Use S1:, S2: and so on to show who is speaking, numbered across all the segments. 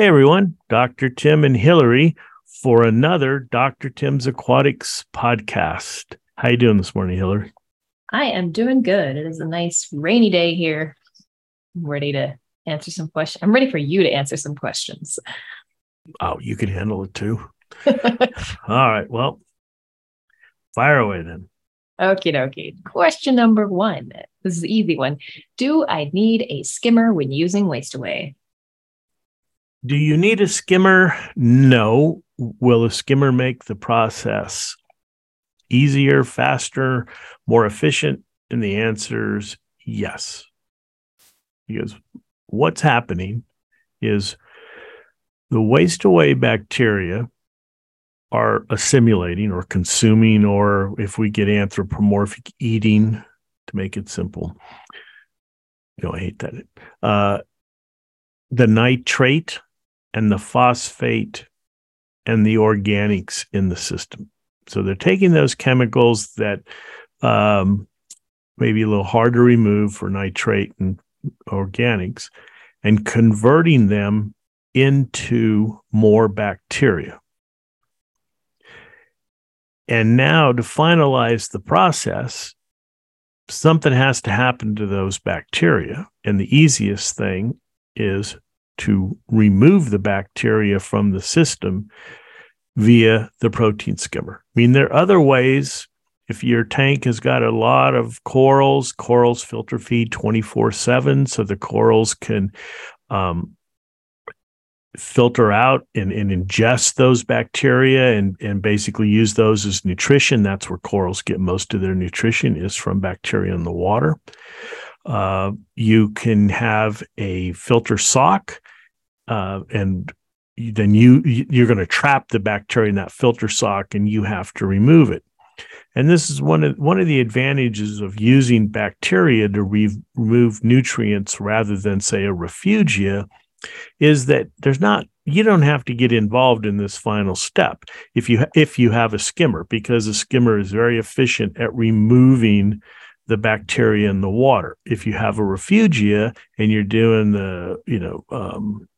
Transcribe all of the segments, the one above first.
S1: Hey everyone, Dr. Tim and Hillary for another Dr. Tim's Aquatics podcast. How you doing this morning, Hillary?
S2: I am doing good. It is a nice rainy day here. I'm ready to answer some questions. I'm ready for you to answer some questions.
S1: Oh, you can handle it too. All right. Well, fire away then.
S2: Okie dokie. Question number one. This is the easy one. Do I need a skimmer when using waste away?
S1: Do you need a skimmer? No. Will a skimmer make the process easier, faster, more efficient? And the answer is yes. Because what's happening is the waste away bacteria are assimilating or consuming, or if we get anthropomorphic eating to make it simple. You know, I hate that. Uh, the nitrate and the phosphate and the organics in the system. So they're taking those chemicals that um, maybe a little hard to remove for nitrate and organics and converting them into more bacteria. And now to finalize the process, something has to happen to those bacteria. And the easiest thing is to remove the bacteria from the system via the protein skimmer. I mean, there are other ways. If your tank has got a lot of corals, corals filter feed 24 7, so the corals can um, filter out and, and, ingest those bacteria and, and basically use those as nutrition. That's where corals get most of their nutrition is from bacteria in the water. Uh, you can have a filter sock uh, and then you you're going to trap the bacteria in that filter sock and you have to remove it. And this is one of one of the advantages of using bacteria to re- remove nutrients rather than say a refugia is that there's not you don't have to get involved in this final step if you if you have a skimmer because a skimmer is very efficient at removing the bacteria in the water if you have a refugia and you're doing the you know um,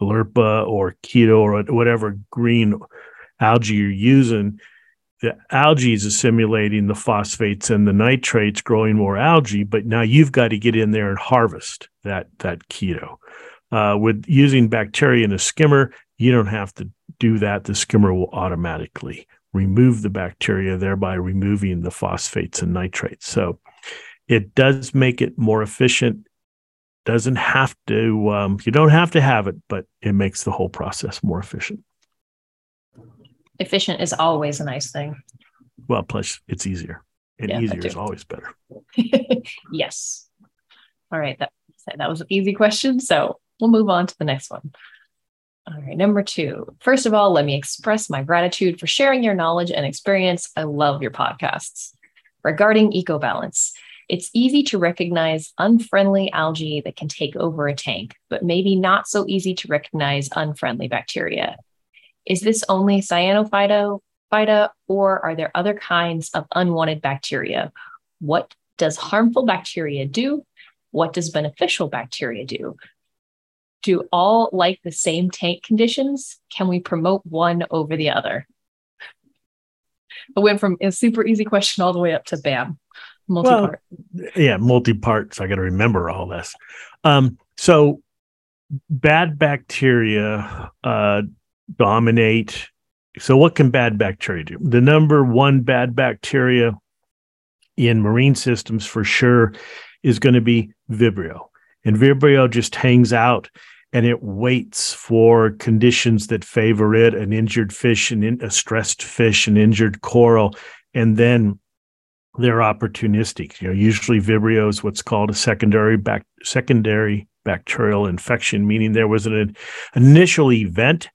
S1: Caulerpa or chaeto or whatever green algae you're using, the algae is assimilating the phosphates and the nitrates, growing more algae. But now you've got to get in there and harvest that that chaeto. Uh, with using bacteria in a skimmer, you don't have to do that. The skimmer will automatically remove the bacteria, thereby removing the phosphates and nitrates. So it does make it more efficient. Doesn't have to um, you don't have to have it but it makes the whole process more efficient.
S2: Efficient is always a nice thing.
S1: Well plus it's easier and yeah, easier is always better.
S2: Yes. All right that that was an easy question so we'll move on to the next one all right number two first of all let me express my gratitude for sharing your knowledge and experience i love your podcasts regarding eco balance it's easy to recognize unfriendly algae that can take over a tank, but maybe not so easy to recognize unfriendly bacteria. Is this only cyanophyta, phyta, or are there other kinds of unwanted bacteria? What does harmful bacteria do? What does beneficial bacteria do? Do all like the same tank conditions? Can we promote one over the other? I went from a super easy question all the way up to bam multi-part.
S1: Well, yeah, multi-part. So I got to remember all this. Um, so bad bacteria uh, dominate. So what can bad bacteria do? The number one bad bacteria in marine systems for sure is going to be Vibrio. And Vibrio just hangs out and it waits for conditions that favor it an injured fish, an in, a stressed fish, an injured coral. And then they're opportunistic. You know, usually Vibrio is what's called a secondary back secondary bacterial infection, meaning there was an initial event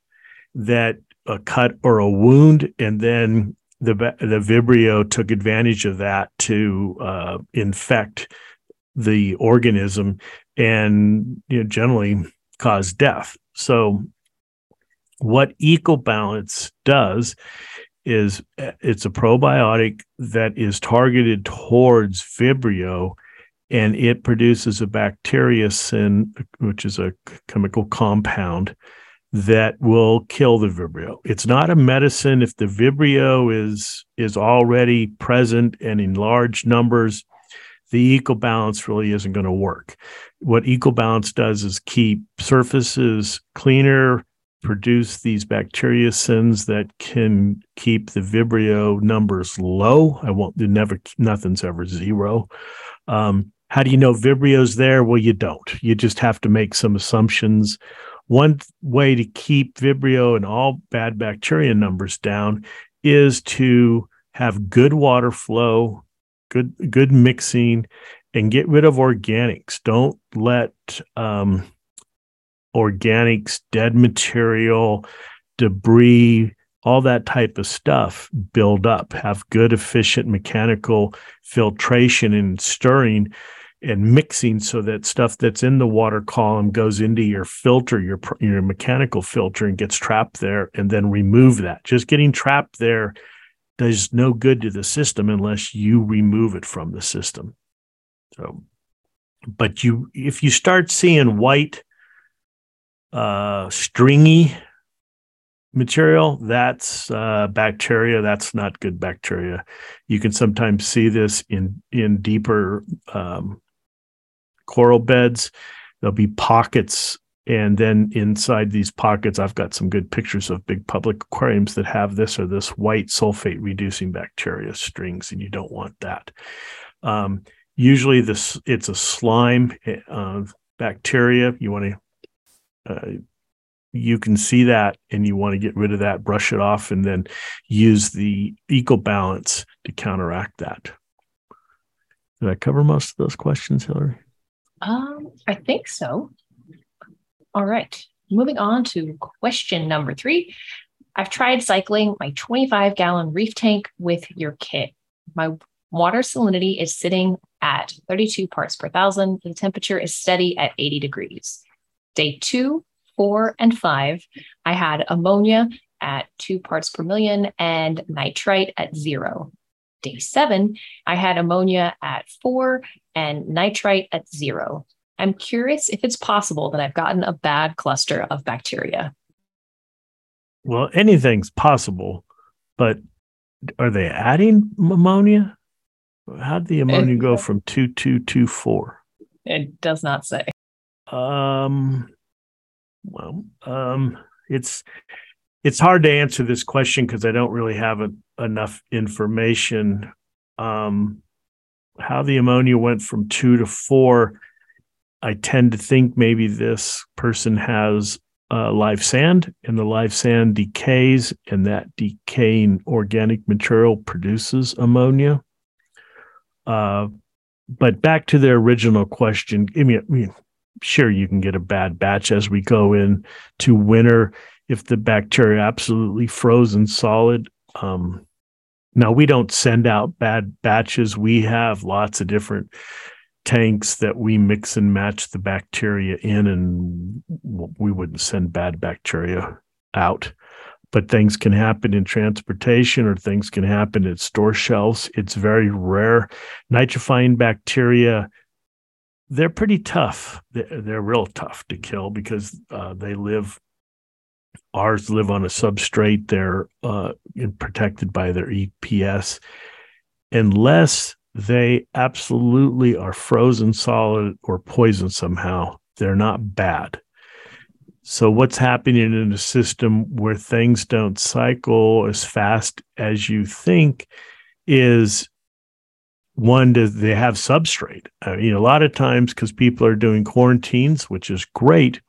S1: that a cut or a wound, and then the the Vibrio took advantage of that to uh, infect the organism and you know, generally cause death. So, what EcoBalance does is uh, it's a probiotic that is targeted towards Vibrio and it produces a bacteriocin, which is a chemical compound that will kill the Vibrio. It's not a medicine if the Vibrio is is already present and in large numbers. The EcoBalance really isn't going to work. What EcoBalance does is keep surfaces cleaner, produce these bacteriocins that can keep the Vibrio numbers low. I won't. Never. Nothing's ever zero. Um, how do you know Vibrio's there? Well, you don't. You just have to make some assumptions one way to keep Vibrio and all bad bacteria numbers down is to have good water flow, good good mixing, and get rid of organics. Don't let um, organics, dead material, debris, all that type of stuff build up. Have good, efficient mechanical filtration and stirring and mixing so that stuff that's in the water column goes into your filter, your your mechanical filter, and gets trapped there, and then remove that. Just getting trapped there does no good to the system unless you remove it from the system. So, but you if you start seeing white, uh, stringy material that's uh, bacteria that's not good bacteria you can sometimes see this in in deeper um, coral beds. There'll be pockets. And then inside these pockets, I've got some good pictures of big public aquariums that have this or this white sulfate reducing bacteria strings, and you don't want that. Um, usually, this it's a slime uh, bacteria. You want to uh, you can see that and you want to get rid of that, brush it off, and then use the eco balance to counteract that. Did I cover most of those questions, Hillary?
S2: Um, I think so. All right. Moving on to question number three. I've tried cycling my 25 gallon reef tank with your kit. My water salinity is sitting at 32 parts per thousand. The temperature is steady at 80 degrees. Day two, four, and five, I had ammonia at two parts per million and nitrite at zero. Day seven, I had ammonia at four and nitrite at zero. I'm curious if it's possible that I've gotten a bad cluster of bacteria.
S1: Well, anything's possible, but are they adding ammonia? How did the ammonia go from two two two four?
S2: It does not say.
S1: Um, well, um, it's it's hard to answer this question because I don't really have a, enough information. Um, how the ammonia went from two to four, I tend to think maybe this person has uh, live sand, and the live sand decays, and that decaying organic material produces ammonia. Uh, but back to the original question, I mean, I mean, sure, you can get a bad batch as we go in to winter if the bacteria absolutely frozen solid. Um, now, we don't send out bad batches. We have lots of different tanks that we mix and match the bacteria in, and we wouldn't send bad bacteria out. But things can happen in transportation or things can happen at store shelves. It's very rare. Nitrifying bacteria, they're pretty tough. They're, real tough to kill because uh, they live Ours live on a substrate. They're uh, protected by their EPS. Unless they absolutely are frozen solid or poisoned somehow, they're not bad. So, what's happening in a system where things don't cycle as fast as you think is one, do they have substrate? I mean, a lot of times, because people are doing quarantines, which is great,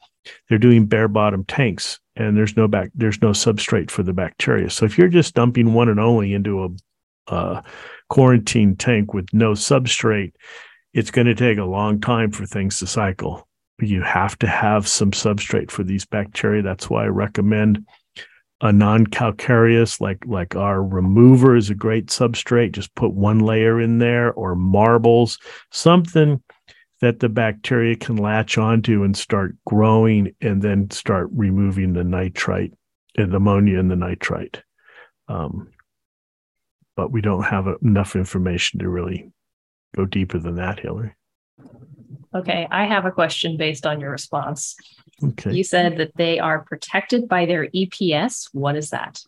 S1: they're doing bare bottom tanks and there's no back there's no substrate for the bacteria. So if you're just dumping one and only into a, a quarantine tank with no substrate, it's going to take a long time for things to cycle. You have to have some substrate for these bacteria. That's why I recommend a non-calcareous like like our remover is a great substrate just put one layer in there or marbles something that the bacteria can latch onto and start growing and then start removing the nitrite and the ammonia and the nitrite. Um, but we don't have enough information to really go deeper than that, Hillary.
S2: Okay, I have a question based on your response.
S1: Okay.
S2: You said that they are protected by their EPS. What is that?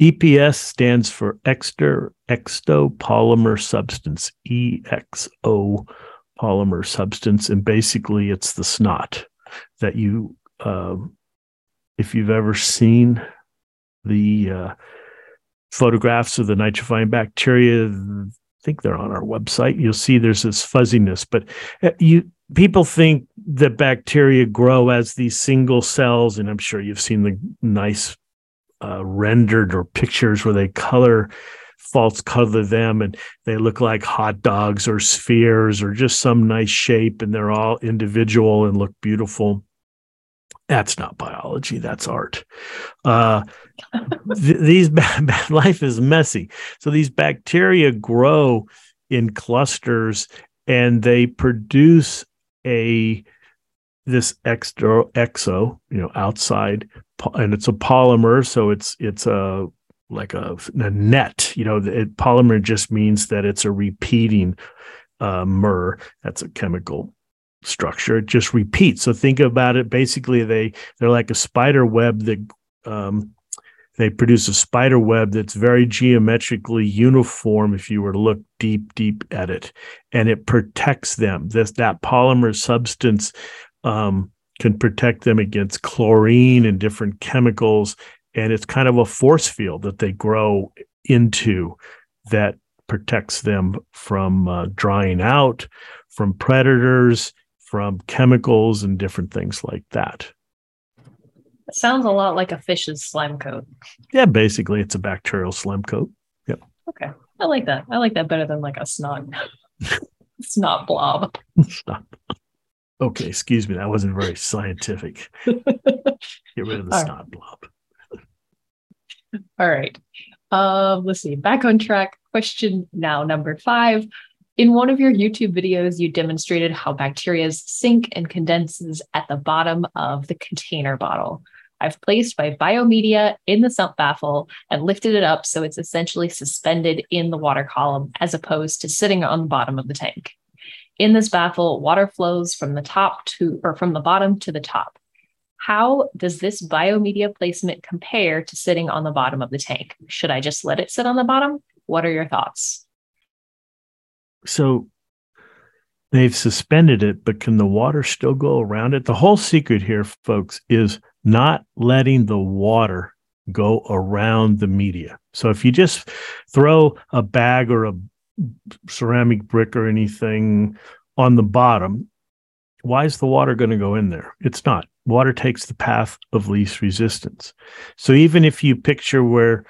S1: EPS stands for exter exopolymer substance, EXO polymer substance, and basically it's the snot that you, um, if you've ever seen the uh, photographs of the nitrifying bacteria, I think they're on our website. You'll see there's this fuzziness, but uh, you people think that bacteria grow as these single cells, and I'm sure you've seen the nice uh, rendered or pictures where they color false color them and they look like hot dogs or spheres or just some nice shape and they're all individual and look beautiful that's not biology that's art. Uh, th- these life is messy. So these bacteria grow in clusters and they produce a this extra exo you know outside and it's a polymer so it's it's a like a, a net you know it, polymer just means that it's a repeating uh, that's a chemical structure it just repeats. So think about it basically they they're like a spider web that um, they produce a spider web that's very geometrically uniform if you were to look deep deep at it. And it protects them. This that polymer substance um, can protect them against chlorine and different chemicals. And it's kind of a force field that they grow into that protects them from uh, drying out from predators from chemicals and different things like that.
S2: It sounds a lot like a fish's slime coat.
S1: Yeah, basically, it's a bacterial slime coat. Yep.
S2: Okay, I like that. I like that better than like a snot snot blob.
S1: snot. Okay, excuse me. That wasn't very scientific. Get rid of the All snot right. blob.
S2: All right. Um, let's see. Back on track. Question now, number five. In one of your YouTube videos, you demonstrated how bacteria sink and condenses at the bottom of the container bottle. I've placed my biomedia in the sump baffle and lifted it up so it's essentially suspended in the water column as opposed to sitting on the bottom of the tank. In this baffle, water flows from the top to or from the bottom to the top. How does this biomedia placement compare to sitting on the bottom of the tank? Should I just let it sit on the bottom? What are your thoughts?
S1: So they've suspended it, but can the water still go around it? The whole secret here, folks, is not letting the water go around the media. So if you just throw a bag or a ceramic brick or anything on the bottom, why is the water going to go in there? It's not. Water takes the path of least resistance. So even if you picture where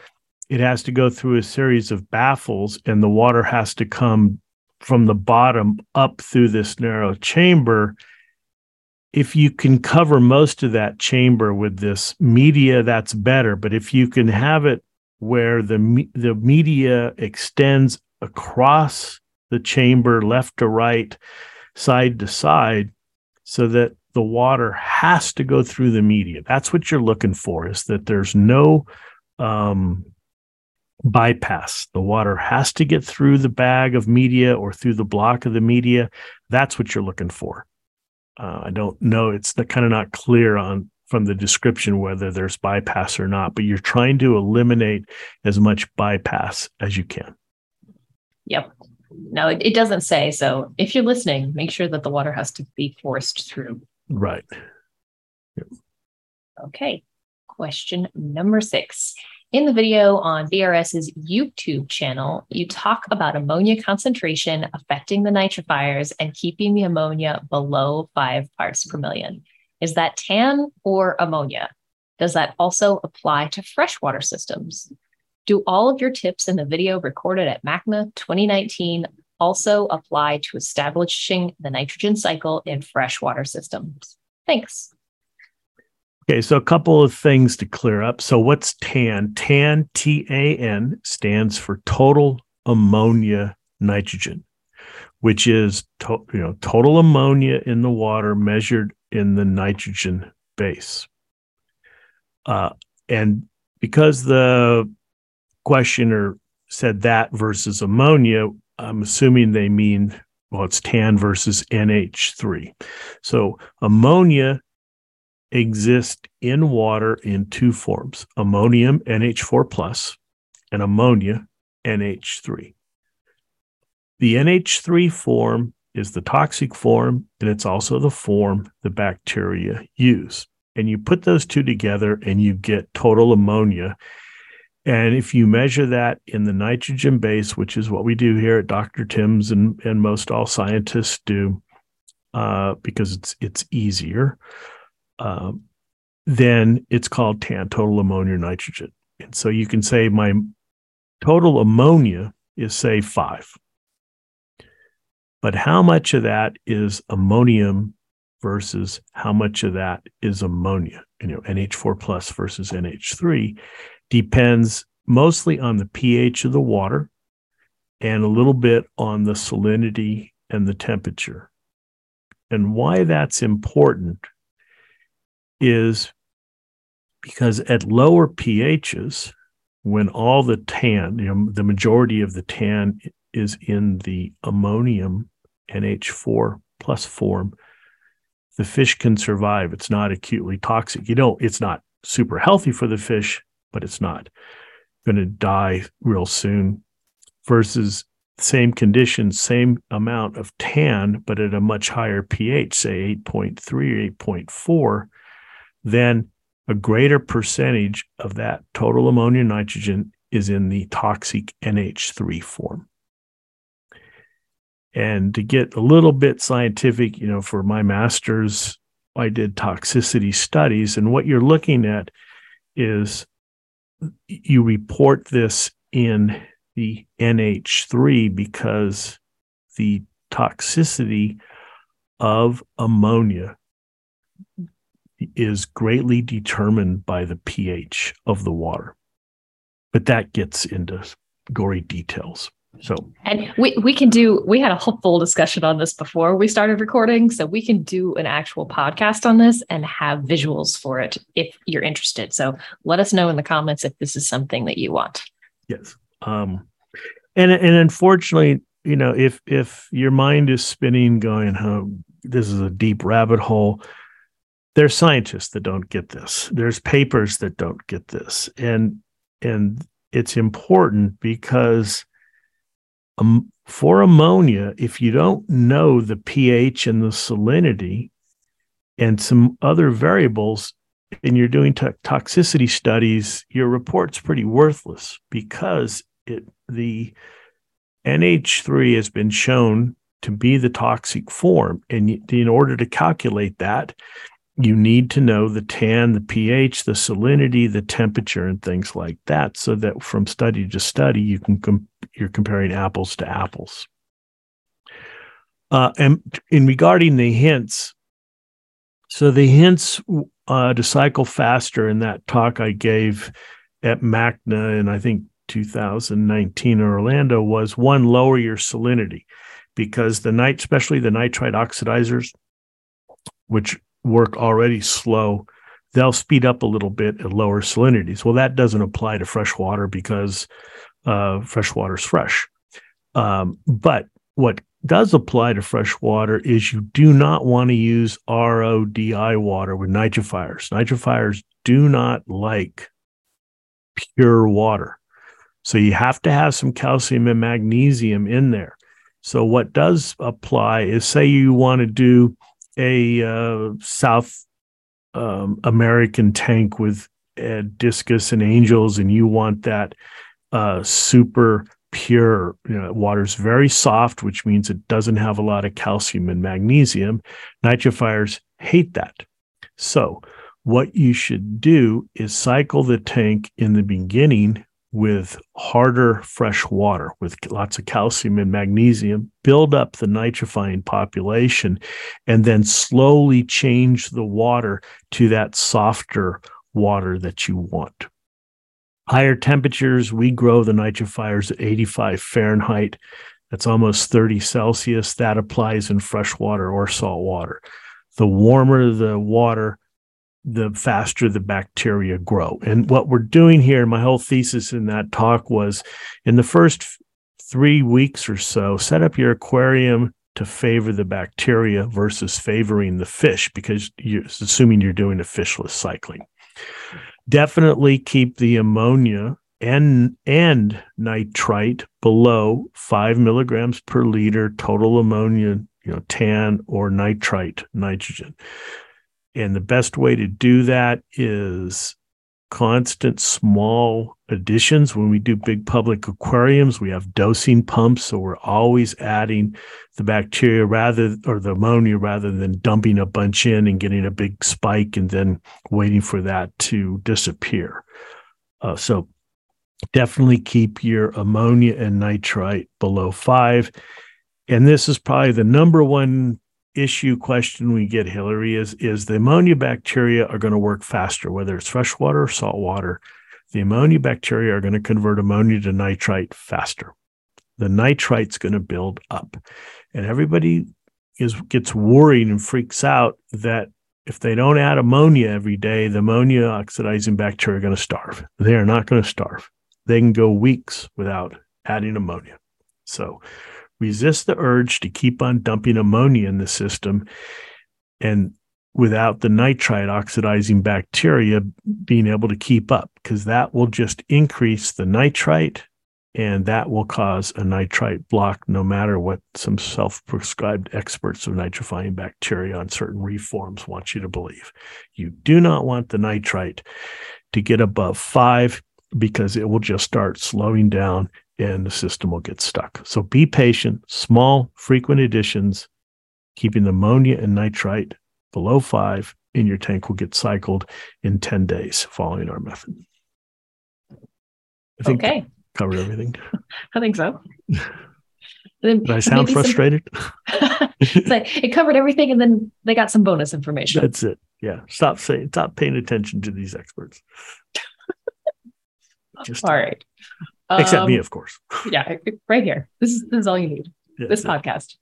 S1: it has to go through a series of baffles and the water has to come from the bottom up through this narrow chamber, if you can cover most of that chamber with this media, that's better. But if you can have it where the the media extends across the chamber, left to right, side to side, so that the water has to go through the media. That's what you're looking for. Is that there's no um, bypass. The water has to get through the bag of media or through the block of the media. That's what you're looking for. Uh, I don't know. It's kind of not clear on from the description whether there's bypass or not, but you're trying to eliminate as much bypass as you can.
S2: Yep. No, it, it doesn't say. So if you're listening, make sure that the water has to be forced through.
S1: Right.
S2: Yep. Okay. Question number six. In the video on BRS's YouTube channel, you talk about ammonia concentration affecting the nitrifiers and keeping the ammonia below five parts per million. Is that TAN or ammonia? Does that also apply to freshwater systems? Do all of your tips in the video recorded at MACNA 2019 also apply to establishing the nitrogen cycle in freshwater systems? Thanks.
S1: Okay, so a couple of things to clear up. So, what's TAN? TAN, T A N, stands for total ammonia nitrogen, which is to, you know total ammonia in the water measured in the nitrogen base. Uh, and because the questioner said that versus ammonia, I'm assuming they mean well, it's TAN versus NH3. So ammonia exists in water in two forms ammonium NH4 plus and ammonia NH3. The NH3 form is the toxic form, and it's also the form the bacteria use. And you put those two together and you get total ammonia. And if you measure that in the nitrogen base, which is what we do here at Dr. Tim's and, and most all scientists do, uh, because it's it's easier, uh, then it's called TAN, total ammonia nitrogen. And so you can say my total ammonia is say five. But how much of that is ammonium versus how much of that is ammonia? You know, NH4 plus versus NH3 depends mostly on the pH of the water and a little bit on the salinity and the temperature. And why that's important is because at lower pHs, when all the TAN, you know, the majority of the TAN is in the ammonium NH4 plus form, the fish can survive. It's not acutely toxic. You don't, it's not super healthy for the fish, but it's not going to die real soon versus same conditions, same amount of TAN, but at a much higher pH, say 8.3 or 8.4, then a greater percentage of that total ammonia nitrogen is in the toxic NH3 form. And to get a little bit scientific, you know, for my master's, I did toxicity studies. And what you're looking at is you report this in the NH3 because the toxicity of ammonia is greatly determined by the pH of the water. But that gets into gory details. So,
S2: and we, we can do, we had a full discussion on this before we started recording. So, we can do an actual podcast on this and have visuals for it if you're interested. So, let us know in the comments if this is something that you want.
S1: Yes. Um, and, and unfortunately, you know, if, if your mind is spinning, going, oh, this is a deep rabbit hole, there's scientists that don't get this. There's papers that don't get this. And, and it's important because um, for ammonia, if you don't know the pH and the salinity and some other variables, and you're doing to- toxicity studies, your report's pretty worthless because it the NH3 has been shown to be the toxic form, and in order to calculate that, you need to know the tan, the pH, the salinity, the temperature, and things like that, so that from study to study you can com- you're comparing apples to apples. Uh, and in regarding the hints, so the hints uh, to cycle faster in that talk I gave at MACNA in I think 2019 in Orlando was one lower your salinity because the night, especially the nitrite oxidizers, which work already slow, they'll speed up a little bit at lower salinities. Well, that doesn't apply to fresh water because uh, fresh water is fresh. Um, but what does apply to fresh water is you do not want to use RODI water with nitrifiers. Nitrifiers do not like pure water. So you have to have some calcium and magnesium in there. So what does apply is say you want to do a uh, South um, American tank with uh, discus and angels, and you want that uh, super pure. You know, water's very soft, which means it doesn't have a lot of calcium and magnesium. Nitrifiers hate that. So, what you should do is cycle the tank in the beginning with harder fresh water with lots of calcium and magnesium, build up the nitrifying population, and then slowly change the water to that softer water that you want. Higher temperatures, we grow the nitrifiers at 85 Fahrenheit. That's almost 30 Celsius. That applies in fresh water or salt water. The warmer the water, the faster the bacteria grow. And what we're doing here, my whole thesis in that talk was in the first three weeks or so, set up your aquarium to favor the bacteria versus favoring the fish because you're assuming you're doing a fishless cycling. Definitely keep the ammonia and and nitrite below five milligrams per liter total ammonia, you know, TAN or nitrite nitrogen. And the best way to do that is constant small additions. When we do big public aquariums, we have dosing pumps. So we're always adding the bacteria rather or the ammonia rather than dumping a bunch in and getting a big spike and then waiting for that to disappear. Uh, so definitely keep your ammonia and nitrite below five. And this is probably the number one issue question we get, Hillary, is is the ammonia bacteria are going to work faster, whether it's freshwater or salt water. The ammonia bacteria are going to convert ammonia to nitrite faster. The nitrite's going to build up. And everybody is gets worried and freaks out that if they don't add ammonia every day, the ammonia oxidizing bacteria are going to starve. They are not going to starve. They can go weeks without adding ammonia. So resist the urge to keep on dumping ammonia in the system and without the nitrite oxidizing bacteria being able to keep up because that will just increase the nitrite and that will cause a nitrite block no matter what some self-prescribed experts of nitrifying bacteria on certain reforms want you to believe. You do not want the nitrite to get above 5 because it will just start slowing down and the system will get stuck. So be patient, small, frequent additions, keeping the ammonia and nitrite below five in your tank will get cycled in 10 days following our method. I think
S2: okay.
S1: covered everything.
S2: I think so.
S1: Did I sound frustrated?
S2: Some... it covered everything, and then they got some bonus information.
S1: That's it. Yeah. Stop saying, stop paying attention to these experts.
S2: Just all right.
S1: Except um, me, of course.
S2: Yeah, right here. This is this is all you need. Yeah, this podcast.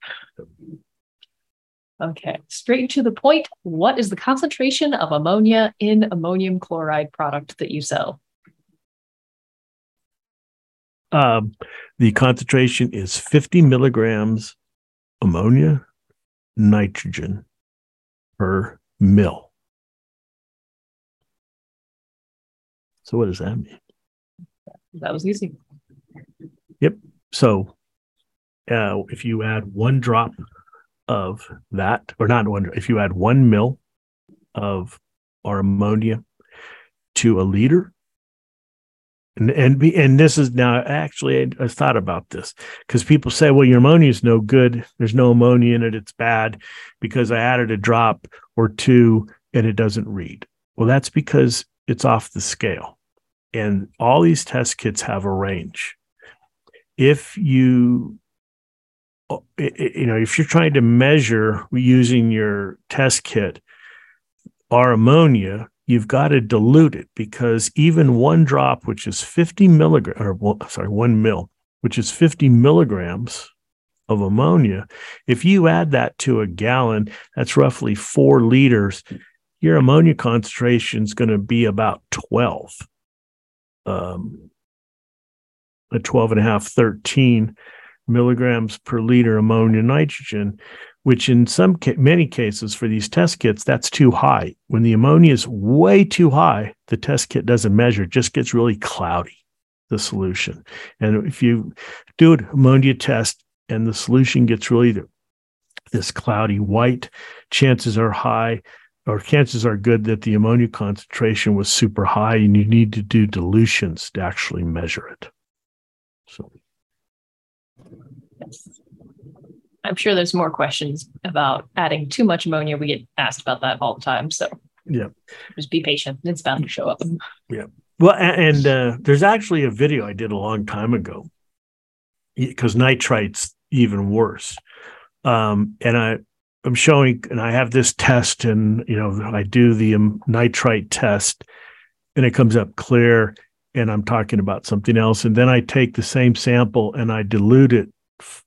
S2: Okay, straight to the point. What is the concentration of ammonia in ammonium chloride product that you sell?
S1: Um, the concentration is 50 milligrams ammonia nitrogen per mill. So, what does that mean?
S2: That was easy.
S1: Yep. So uh, if you add one drop of that, or not one, if you add one mil of our ammonia to a liter, and and, be, and this is now actually I, I thought about this because people say, well, your ammonia is no good. There's no ammonia in it. It's bad because I added a drop or two and it doesn't read. Well, that's because it's off the scale. And all these test kits have a range. If you you know, if you're trying to measure using your test kit our ammonia, you've got to dilute it because even one drop, which is 50 milligrams, or sorry, one mil, which is 50 milligrams of ammonia, if you add that to a gallon, that's roughly four liters. Your ammonia concentration is going to be about 12 um, a 12 and a half, 13 milligrams per liter ammonia nitrogen, which in some ca- many cases for these test kits, that's too high. When the ammonia is way too high, the test kit doesn't measure, it just gets really cloudy, the solution. And if you do an ammonia test and the solution gets really this cloudy white, chances are high or chances are good that the ammonia concentration was super high and you need to do dilutions to actually measure it. So,
S2: yes. I'm sure there's more questions about adding too much ammonia. We get asked about that all the time. So,
S1: yeah,
S2: just be patient. It's bound to show up.
S1: Yeah. Well, and uh, there's actually a video I did a long time ago because nitrite's even worse. Um, and I I'm showing, and I have this test, and you know, I do the um, nitrite test, and it comes up clear, and I'm talking about something else, and then I take the same sample and I dilute it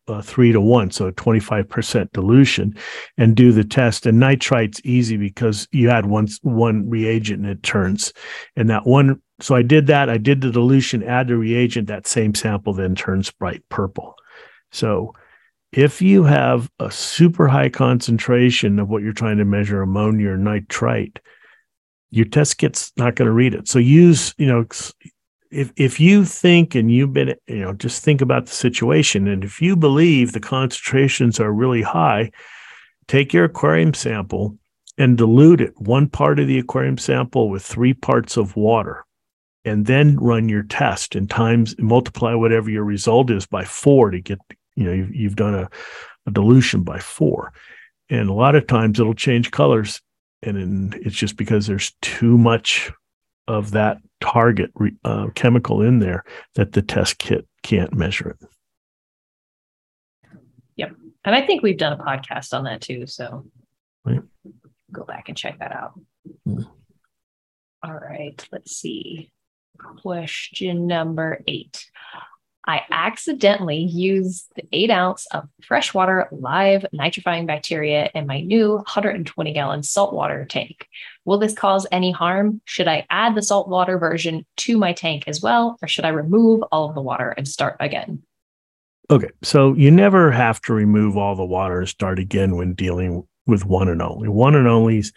S1: uh, three to one, so 25% dilution, and do the test. And nitrite's easy because you add one one reagent and it turns, and that one. So I did that. I did the dilution, add the reagent. That same sample then turns bright purple. So if you have a super high concentration of what you're trying to measure, ammonia or nitrite, your test kit's not going to read it. So use, you know, if if you think and you've been, you know, just think about the situation, and if you believe the concentrations are really high, take your aquarium sample and dilute it one part of the aquarium sample with three parts of water and then run your test and times multiply whatever your result is by four to get you know you've, you've done a, a dilution by four. And a lot of times it'll change colors and in, it's just because there's too much of that target uh, chemical in there that the test kit can't measure it.
S2: Yep. And i think we've done a podcast on that too so right. go back and check that out. Mm. all right let's see. Question number eight I accidentally used the eight ounce of freshwater live nitrifying bacteria in my new 120 gallon saltwater tank. Will this cause any harm? Should I add the saltwater version to my tank as well, or should I remove all of the water and start again?
S1: Okay, so you never have to remove all the water and start again when dealing with one and only. One and only's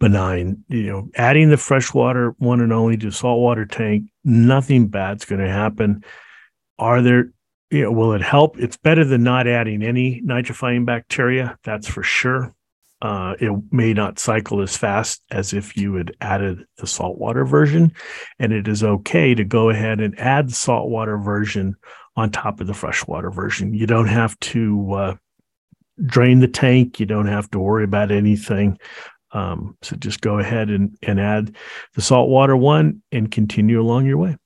S1: benign. You know, adding the freshwater one and only to saltwater tank, nothing bad's going to happen are there, you know, will it help? It's better than not adding any nitrifying bacteria, that's for sure. Uh, it may not cycle as fast as if you had added the saltwater version. And it is okay to go ahead and add the saltwater version on top of the freshwater version. You don't have to uh, drain the tank, you don't have to worry about anything. Um, so just go ahead and, and add the saltwater one and continue along your way.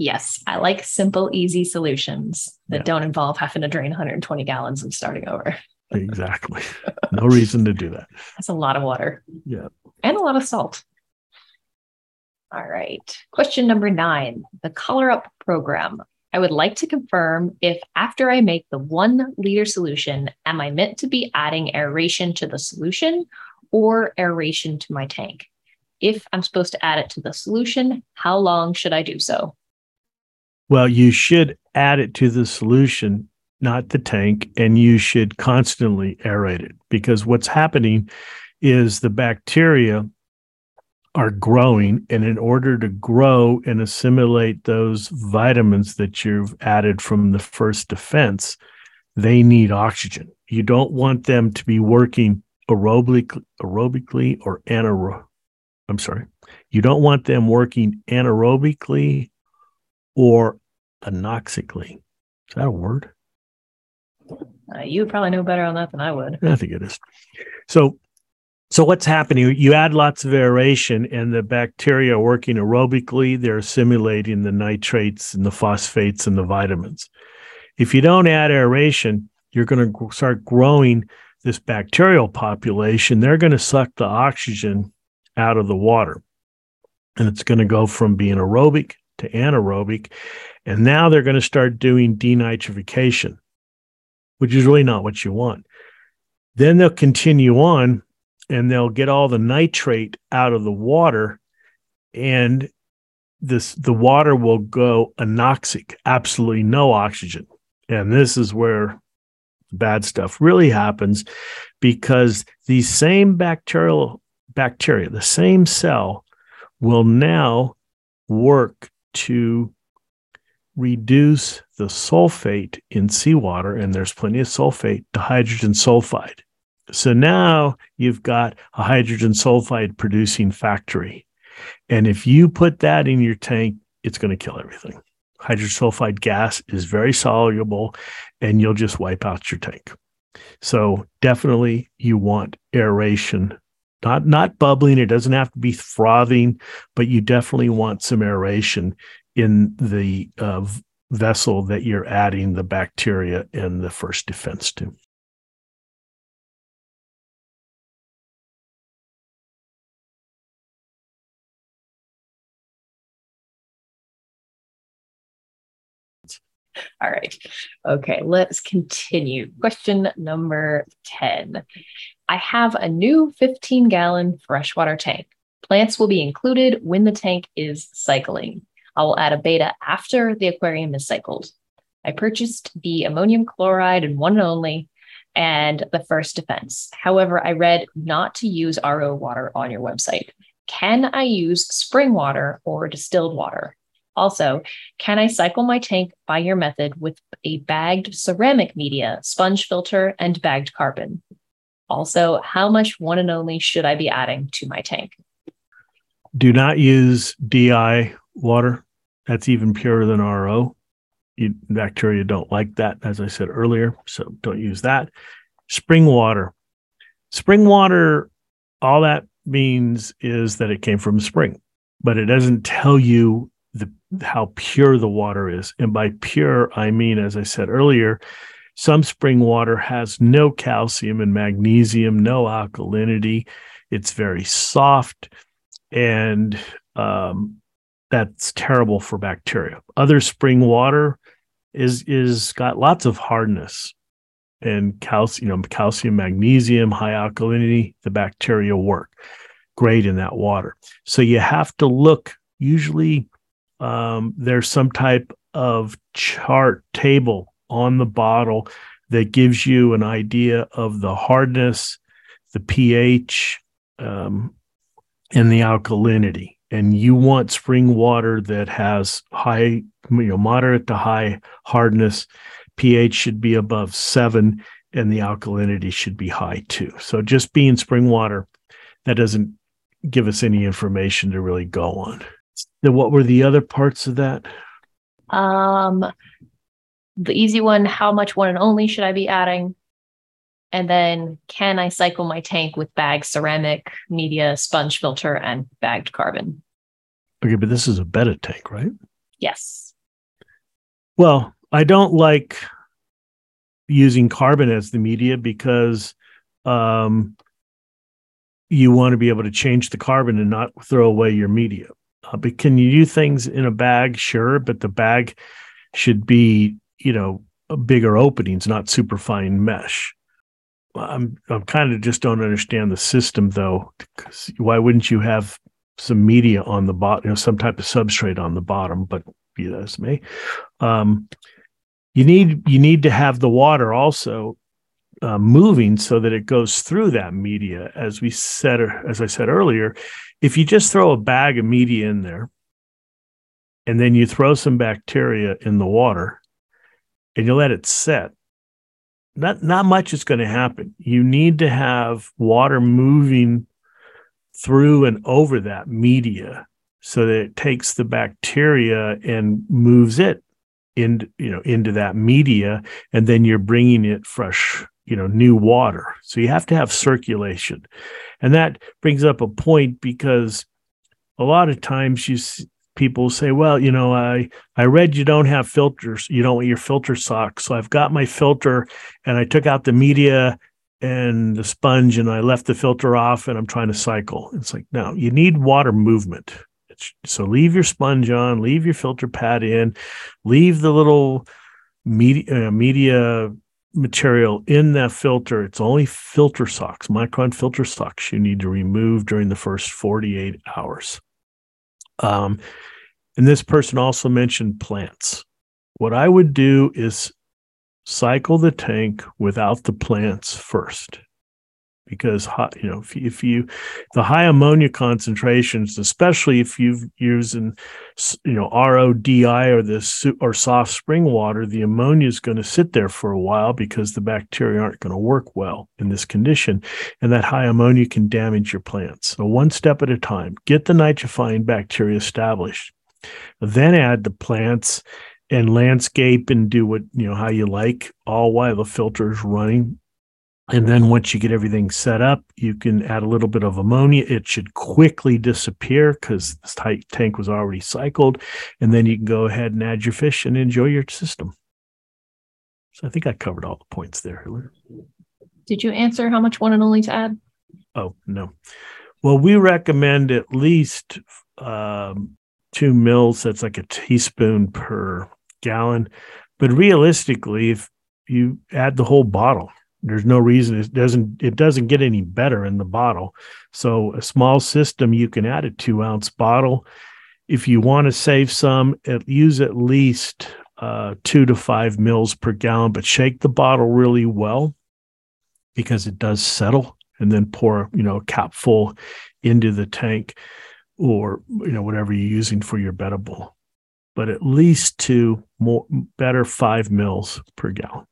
S2: Yes, I like simple, easy solutions that yeah. don't involve having to drain 120 gallons and starting over.
S1: exactly. No reason to do that.
S2: That's a lot of water.
S1: Yeah.
S2: And a lot of salt. All right. Question number nine the Color Up program. I would like to confirm if after I make the one liter solution, am I meant to be adding aeration to the solution or aeration to my tank? If I'm supposed to add it to the solution, how long should I do so?
S1: Well, you should add it to the solution, not the tank, and you should constantly aerate it because what's happening is the bacteria are growing. And in order to grow and assimilate those vitamins that you've added from the first defense, they need oxygen. You don't want them to be working aerobically, aerobically or anaerob. I'm sorry. You don't want them working anaerobically or anoxically. Is that a word?
S2: Uh, you probably know better on that than I would.
S1: I think it is. So, so what's happening? You add lots of aeration, and the bacteria are working aerobically. They're assimilating the nitrates and the phosphates and the vitamins. If you don't add aeration, you're going to start growing this bacterial population. They're going to suck the oxygen out of the water, and it's going to go from being aerobic to anaerobic. And now they're going to start doing denitrification, which is really not what you want. Then they'll continue on and they'll get all the nitrate out of the water and this the water will go anoxic, absolutely no oxygen. And this is where bad stuff really happens because these same bacterial bacteria, the same cell will now work to reduce the sulfate in seawater, and there's plenty of sulfate, to hydrogen sulfide. So now you've got a hydrogen sulfide producing factory. And if you put that in your tank, it's going to kill everything. Hydrogen sulfide gas is very soluble and you'll just wipe out your tank. So definitely you want aeration, not not bubbling. It doesn't have to be frothing, but you definitely want some aeration in the uh, vessel that you're adding the bacteria and the first defense to.
S2: All right. Okay, let's continue. Question number 10. I have a new 15 gallon freshwater tank. Plants will be included when the tank is cycling. I will add a betta after the aquarium is cycled. I purchased the ammonium chloride and one and only and the first defense. However, I read not to use RO water on your website. Can I use spring water or distilled water? Also, can I cycle my tank by your method with a bagged ceramic media, sponge filter, and bagged carbon? Also, how much one and only should I be adding to my tank?
S1: Do not use DI water. That's even purer than RO. You, bacteria don't like that, as I said earlier. So don't use that. Spring water. Spring water, all that means is that it came from a spring, but it doesn't tell you the how pure the water is. And by pure, I mean, as I said earlier, some spring water has no calcium and magnesium, no alkalinity. It's very soft, and um, that's terrible for bacteria. Other spring water is is got lots of hardness and calcium, you know, calcium, magnesium, high alkalinity. The bacteria work great in that water. So you have to look. Usually, um, there's some type of chart table on the bottle that gives you an idea of the hardness, the pH, um, and the alkalinity. And you want spring water that has high, you know, moderate to high hardness. pH should be above seven, and the alkalinity should be high too. So just being spring water, that doesn't give us any information to really go on. Then what were the other parts of that?
S2: Um, the easy one, how much one and only should I be adding? And then can I cycle my tank with bag ceramic, media, sponge filter, and bagged carbon?
S1: Okay, but this is a betta tank, right?
S2: Yes.
S1: Well, I don't like using carbon as the media because um, you want to be able to change the carbon and not throw away your media. Uh, but can you do things in a bag? Sure, but the bag should be, you know, bigger openings, not super fine mesh. I'm I'm kind of just don't understand the system though. Why wouldn't you have some media on the bottom, you know, some type of substrate on the bottom? But be that as may, um, you need you need to have the water also uh, moving so that it goes through that media. As we said, as I said earlier, if you just throw a bag of media in there, and then you throw some bacteria in the water, and you let it set, not not much is going to happen. You need to have water moving through and over that media so that it takes the bacteria and moves it in you know into that media and then you're bringing it fresh you know new water so you have to have circulation and that brings up a point because a lot of times you people say well you know i i read you don't have filters you don't want your filter socks so i've got my filter and i took out the media and the sponge and i left the filter off and i'm trying to cycle it's like no you need water movement so leave your sponge on leave your filter pad in leave the little media uh, media material in that filter. It's only filter socks, micron filter socks you need to remove during the first 48 hours. Um, and this person also mentioned plants. What I would do is cycle the tank without the plants first. Because you know if, if you the high ammonia concentrations especially if you've using you know RODI or this or soft spring water the ammonia is going to sit there for a while because the bacteria aren't going to work well in this condition. And that high ammonia can damage your plants. So one step at a time get the nitrifying bacteria established then add the plants and landscape and do what you know how you like all while the filter is running and then once you get everything set up, you can add a little bit of ammonia. It should quickly disappear because the tank was already cycled. And then you can go ahead and add your fish and enjoy your system. So I think I covered all the points there.
S2: Did you answer how much one and only to add?
S1: Oh, no. Well, we recommend at least um, two mils. That's like a teaspoon per gallon. But realistically, if you add the whole bottle, there's no reason it doesn't it doesn't get any better in the bottle so a small system you can add a two ounce bottle if you want to save some use at least uh, two to five mils per gallon, but shake the bottle really well because it does settle and then pour, you know, a cap full into the tank or, you know, whatever you're using for your betta bowl. But at least two more better five mils per gallon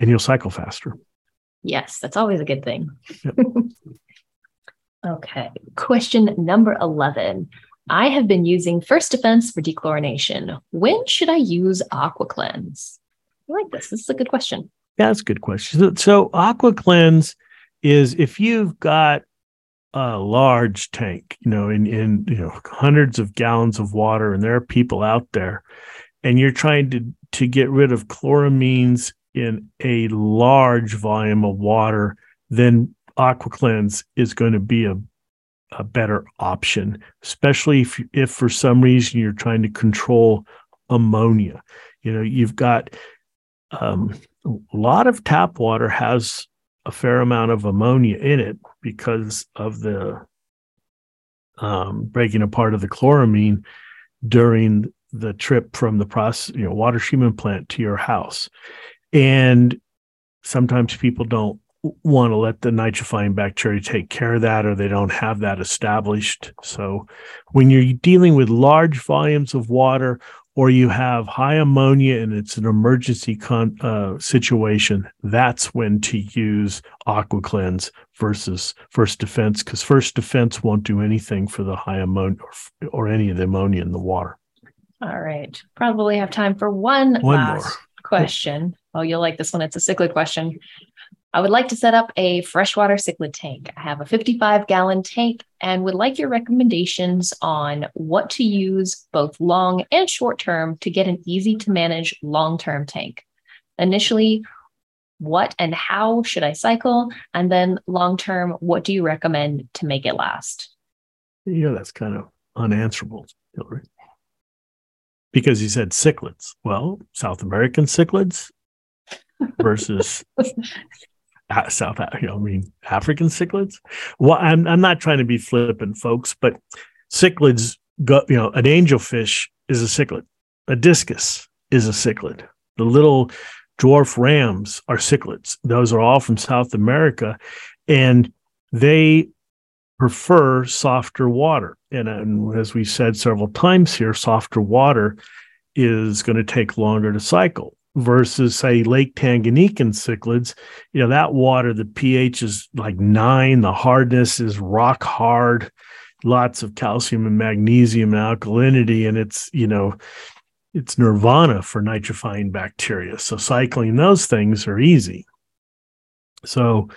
S1: and you'll cycle faster.
S2: Yes, that's always a good thing. Yep. okay. Question number 11. I have been using First Defense for dechlorination. When should I use Aqua Cleanse? I like this. This is a good question.
S1: Yeah, that's a good question. So, so AquaCleanse is if you've got a large tank, you know, in in you know hundreds of gallons of water, and there are people out there, and you're trying to to get rid of chloramines in a large volume of water, then Aqua Cleanse is going to be a a better option, especially if if for some reason you're trying to control ammonia. You know, you've got um, a lot of tap water has a fair amount of ammonia in it because of the um, breaking apart of the chloramine during the trip from the process, you know, water treatment plant to your house. And sometimes people don't want to let the nitrifying bacteria take care of that or they don't have that established. So when you're dealing with large volumes of water or you have high ammonia and it's an emergency con- uh, situation, that's when to use Aqua Cleanse versus First Defense because First Defense won't do anything for the high ammonia or, or, any of the ammonia in the water.
S2: All right. Probably have time for one, one last more. question. Oh, you'll like this one. It's a cichlid question. I would like to set up a freshwater cichlid tank. I have a 55 gallon tank and would like your recommendations on what to use both long and short term to get an easy to manage long term tank. Initially, what and how should I cycle? And then long term, what do you recommend to make it last?
S1: You know, that's kind of unanswerable, Hillary. Because you said cichlids. Well, South American cichlids versus South, you know, I mean, African cichlids. Well, I'm I'm not trying to be flippant, folks, but cichlids go, you know, an angelfish is a cichlid, a discus is a cichlid. The little dwarf rams are cichlids. Those are all from South America, and they prefer softer water. And, and as we said several times here, softer water is going to take longer to cycle versus say Lake Tanganyikan cichlids, you know, that water, the pH is like nine, the hardness is rock hard, lots of calcium and magnesium and alkalinity, and it's, you know, it's nirvana for nitrifying bacteria. So cycling those things are easy. So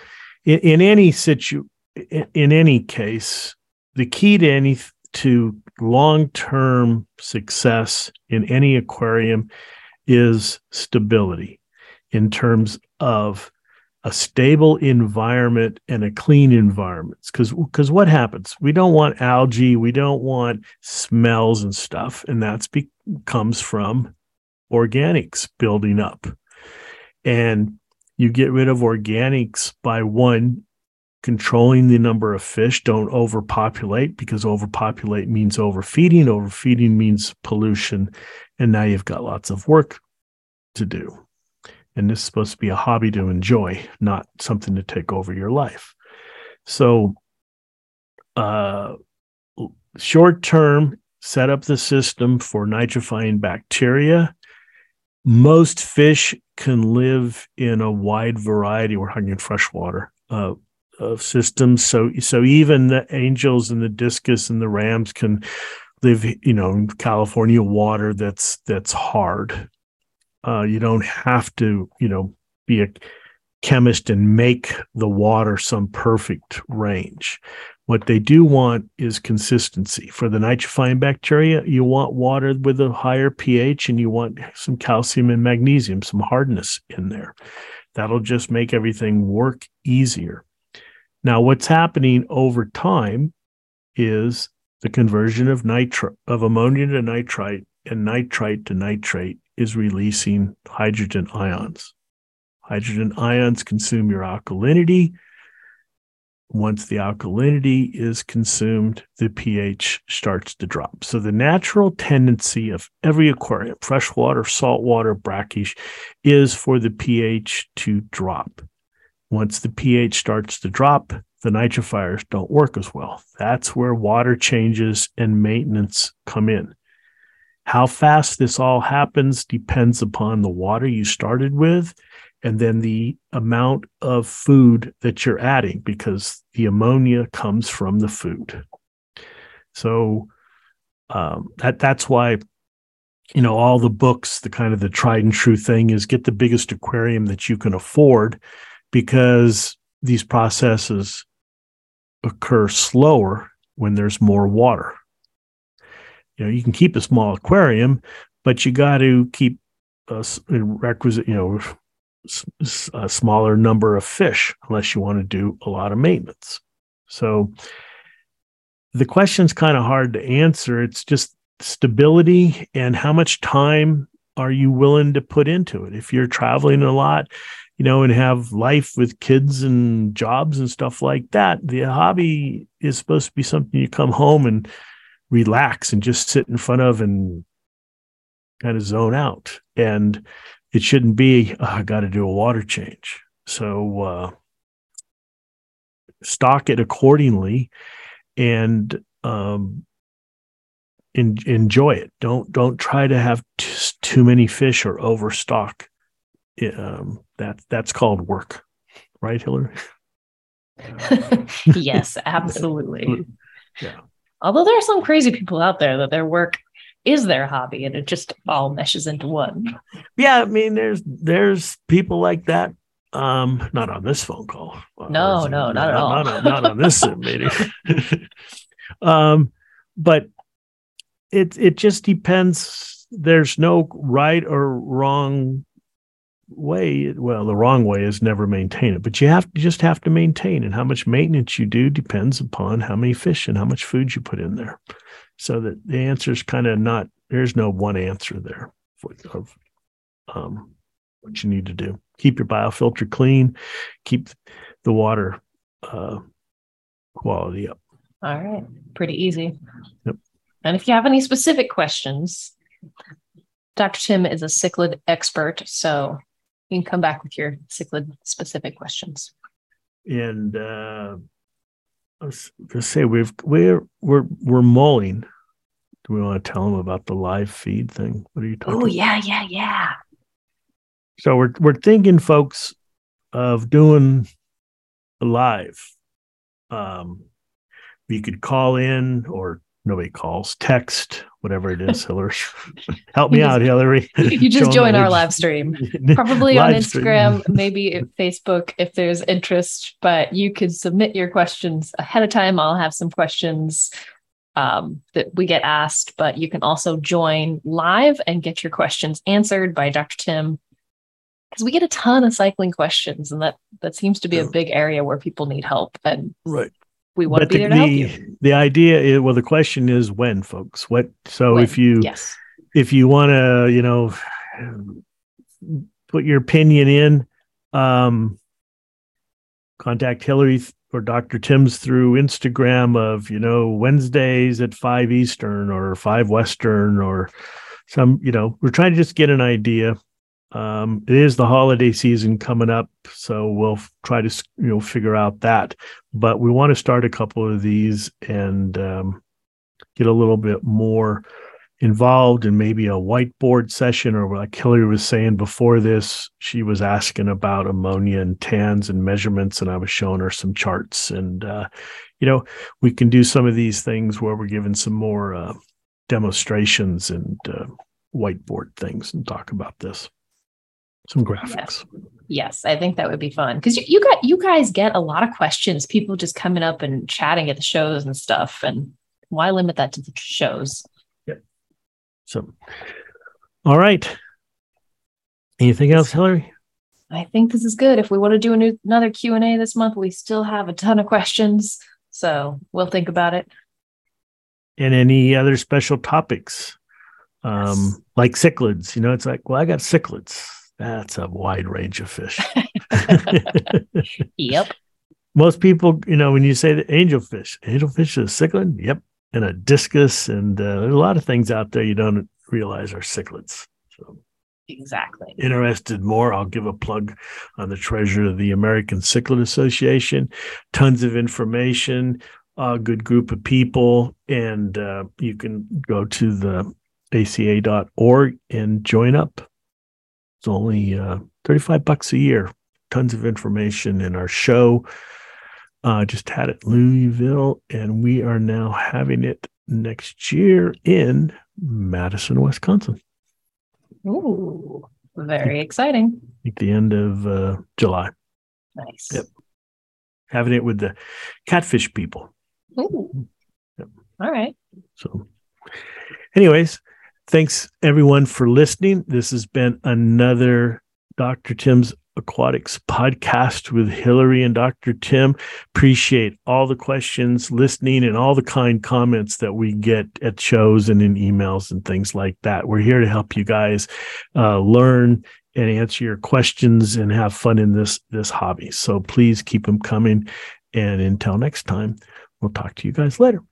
S1: in, in any situ in, in any case, the key to any to long-term success in any aquarium is stability in terms of a stable environment and a clean environment. Because because what happens? We don't want algae we don't want smells and stuff and that's be, comes from organics building up. And you get rid of organics by one controlling the number of fish don't overpopulate because overpopulate means overfeeding overfeeding means pollution and now you've got lots of work to do. And this is supposed to be a hobby to enjoy, not something to take over your life. So, uh, short term, set up the system for nitrifying bacteria. Most fish can live in a wide variety. We're talking freshwater uh, of systems. So, so even the angels and the discus and the rams can live, you know, in California water that's that's hard. Uh, you don't have to, you know, be a chemist and make the water some perfect range. What they do want is consistency. For the nitrifying bacteria, you want water with a higher pH and you want some calcium and magnesium, some hardness in there. That'll just make everything work easier. Now, what's happening over time is the conversion of nitro of ammonia to nitrite and nitrite to nitrate is releasing hydrogen ions. Hydrogen ions consume your alkalinity. once the alkalinity is consumed, the pH starts to drop. So the natural tendency of every aquarium, freshwater, saltwater, brackish, is for the pH to drop. Once the pH starts to drop, the nitrifiers don't work as well. That's where water changes and maintenance come in. How fast this all happens depends upon the water you started with and then the amount of food that you're adding because the ammonia comes from the food. So um, that that's why you know all the books, the kind of the tried and true thing is get the biggest aquarium that you can afford because these processes occur slower when there's more water. You know, you can keep a small aquarium, but you got to keep a requisite, you know, a smaller number of fish unless you want to do a lot of maintenance. So the question's kind of hard to answer. It's just stability and how much time are you willing to put into it? If you're traveling a lot, you know, and have life with kids and jobs and stuff like that, the hobby is supposed to be something you come home and relax and just sit in front of and kind of zone out. And it shouldn't be oh, i got to do a water change so uh, stock it accordingly and um, in, enjoy it don't don't try to have t- too many fish or overstock um, that that's called work right hillary
S2: yes absolutely yeah although there are some crazy people out there that their work is their hobby and it just all meshes into one.
S1: Yeah, I mean there's there's people like that. Um, not on this phone call.
S2: No, no, not, not, at all.
S1: Not, not on this meeting. um, but it it just depends. There's no right or wrong way. Well, the wrong way is never maintain it, but you have you just have to maintain. And how much maintenance you do depends upon how many fish and how much food you put in there so that the answer is kind of not there's no one answer there for, of um, what you need to do keep your biofilter clean keep the water uh, quality up
S2: all right pretty easy
S1: yep.
S2: and if you have any specific questions dr tim is a cichlid expert so you can come back with your cichlid specific questions
S1: and uh I was gonna say we've we're we're we're mulling. Do we want to tell them about the live feed thing? What are you talking?
S2: Oh yeah, yeah, yeah.
S1: So we're we're thinking, folks, of doing a live. Um, you could call in or nobody calls, text, whatever it is, Hillary. Help me
S2: just,
S1: out, Hillary.
S2: You just join our live stream, probably live on Instagram, stream. maybe Facebook if there's interest, but you could submit your questions ahead of time. I'll have some questions um, that we get asked, but you can also join live and get your questions answered by Dr. Tim. Because we get a ton of cycling questions, and that that seems to be yeah. a big area where people need help. And
S1: right
S2: we want but to be
S1: the,
S2: there to help you.
S1: The idea is well, the question is when, folks. What so
S2: when?
S1: if you
S2: yes.
S1: if you want to, you know, put your opinion in, um, contact Hillary or Dr. Tim's through Instagram of, you know, Wednesdays at five Eastern or five Western or some, you know, we're trying to just get an idea um, it is the holiday season coming up, so we'll try to you know figure out that. But we want to start a couple of these and um, get a little bit more involved in maybe a whiteboard session, or like Hillary was saying before this, she was asking about ammonia and TANs and measurements, and I was showing her some charts. And uh, you know, we can do some of these things where we're giving some more uh, demonstrations and uh, whiteboard things and talk about this some graphics.
S2: Yes. yes, I think that would be fun because you, you got you guys get a lot of questions. People just coming up and chatting at the shows and stuff. And why limit that to the shows?
S1: Yep. So, all right. Anything else, Hillary?
S2: I think this is good. If we want to do new, another Q and A this month, we still have a ton of questions, so we'll think about it.
S1: And any other special topics, um, yes. like cichlids? You know, it's like, well, I got cichlids that's a wide range of fish.
S2: yep.
S1: most people, you know, when you say the angelfish, angelfish is a cichlid. Yep. And a discus. And uh, there's a lot of things out there you don't realize are cichlids. So
S2: exactly.
S1: Interested more? I'll give a plug on the treasure of the American Cichlid Association. Tons of information, a good group of people. And uh, you can go to the aca.org and join up. It's only uh, 35 bucks a year. Tons of information in our show. Uh, just had it Louisville, and we are now having it next year in Madison, Wisconsin.
S2: Ooh, very exciting.
S1: At the end of uh, July.
S2: Nice.
S1: Yep. Having it with the catfish people.
S2: Ooh. Yep. All right.
S1: So, anyways, thanks everyone for listening. This has been another Dr. Tim's Aquatics podcast with Hillary and Dr. Tim. Appreciate all the questions, listening, and all the kind comments that we get at shows and in emails and things like that. We're here to help you guys uh, learn and answer your questions and have fun in this this hobby. So please keep them coming. And until next time, we'll talk to you guys later.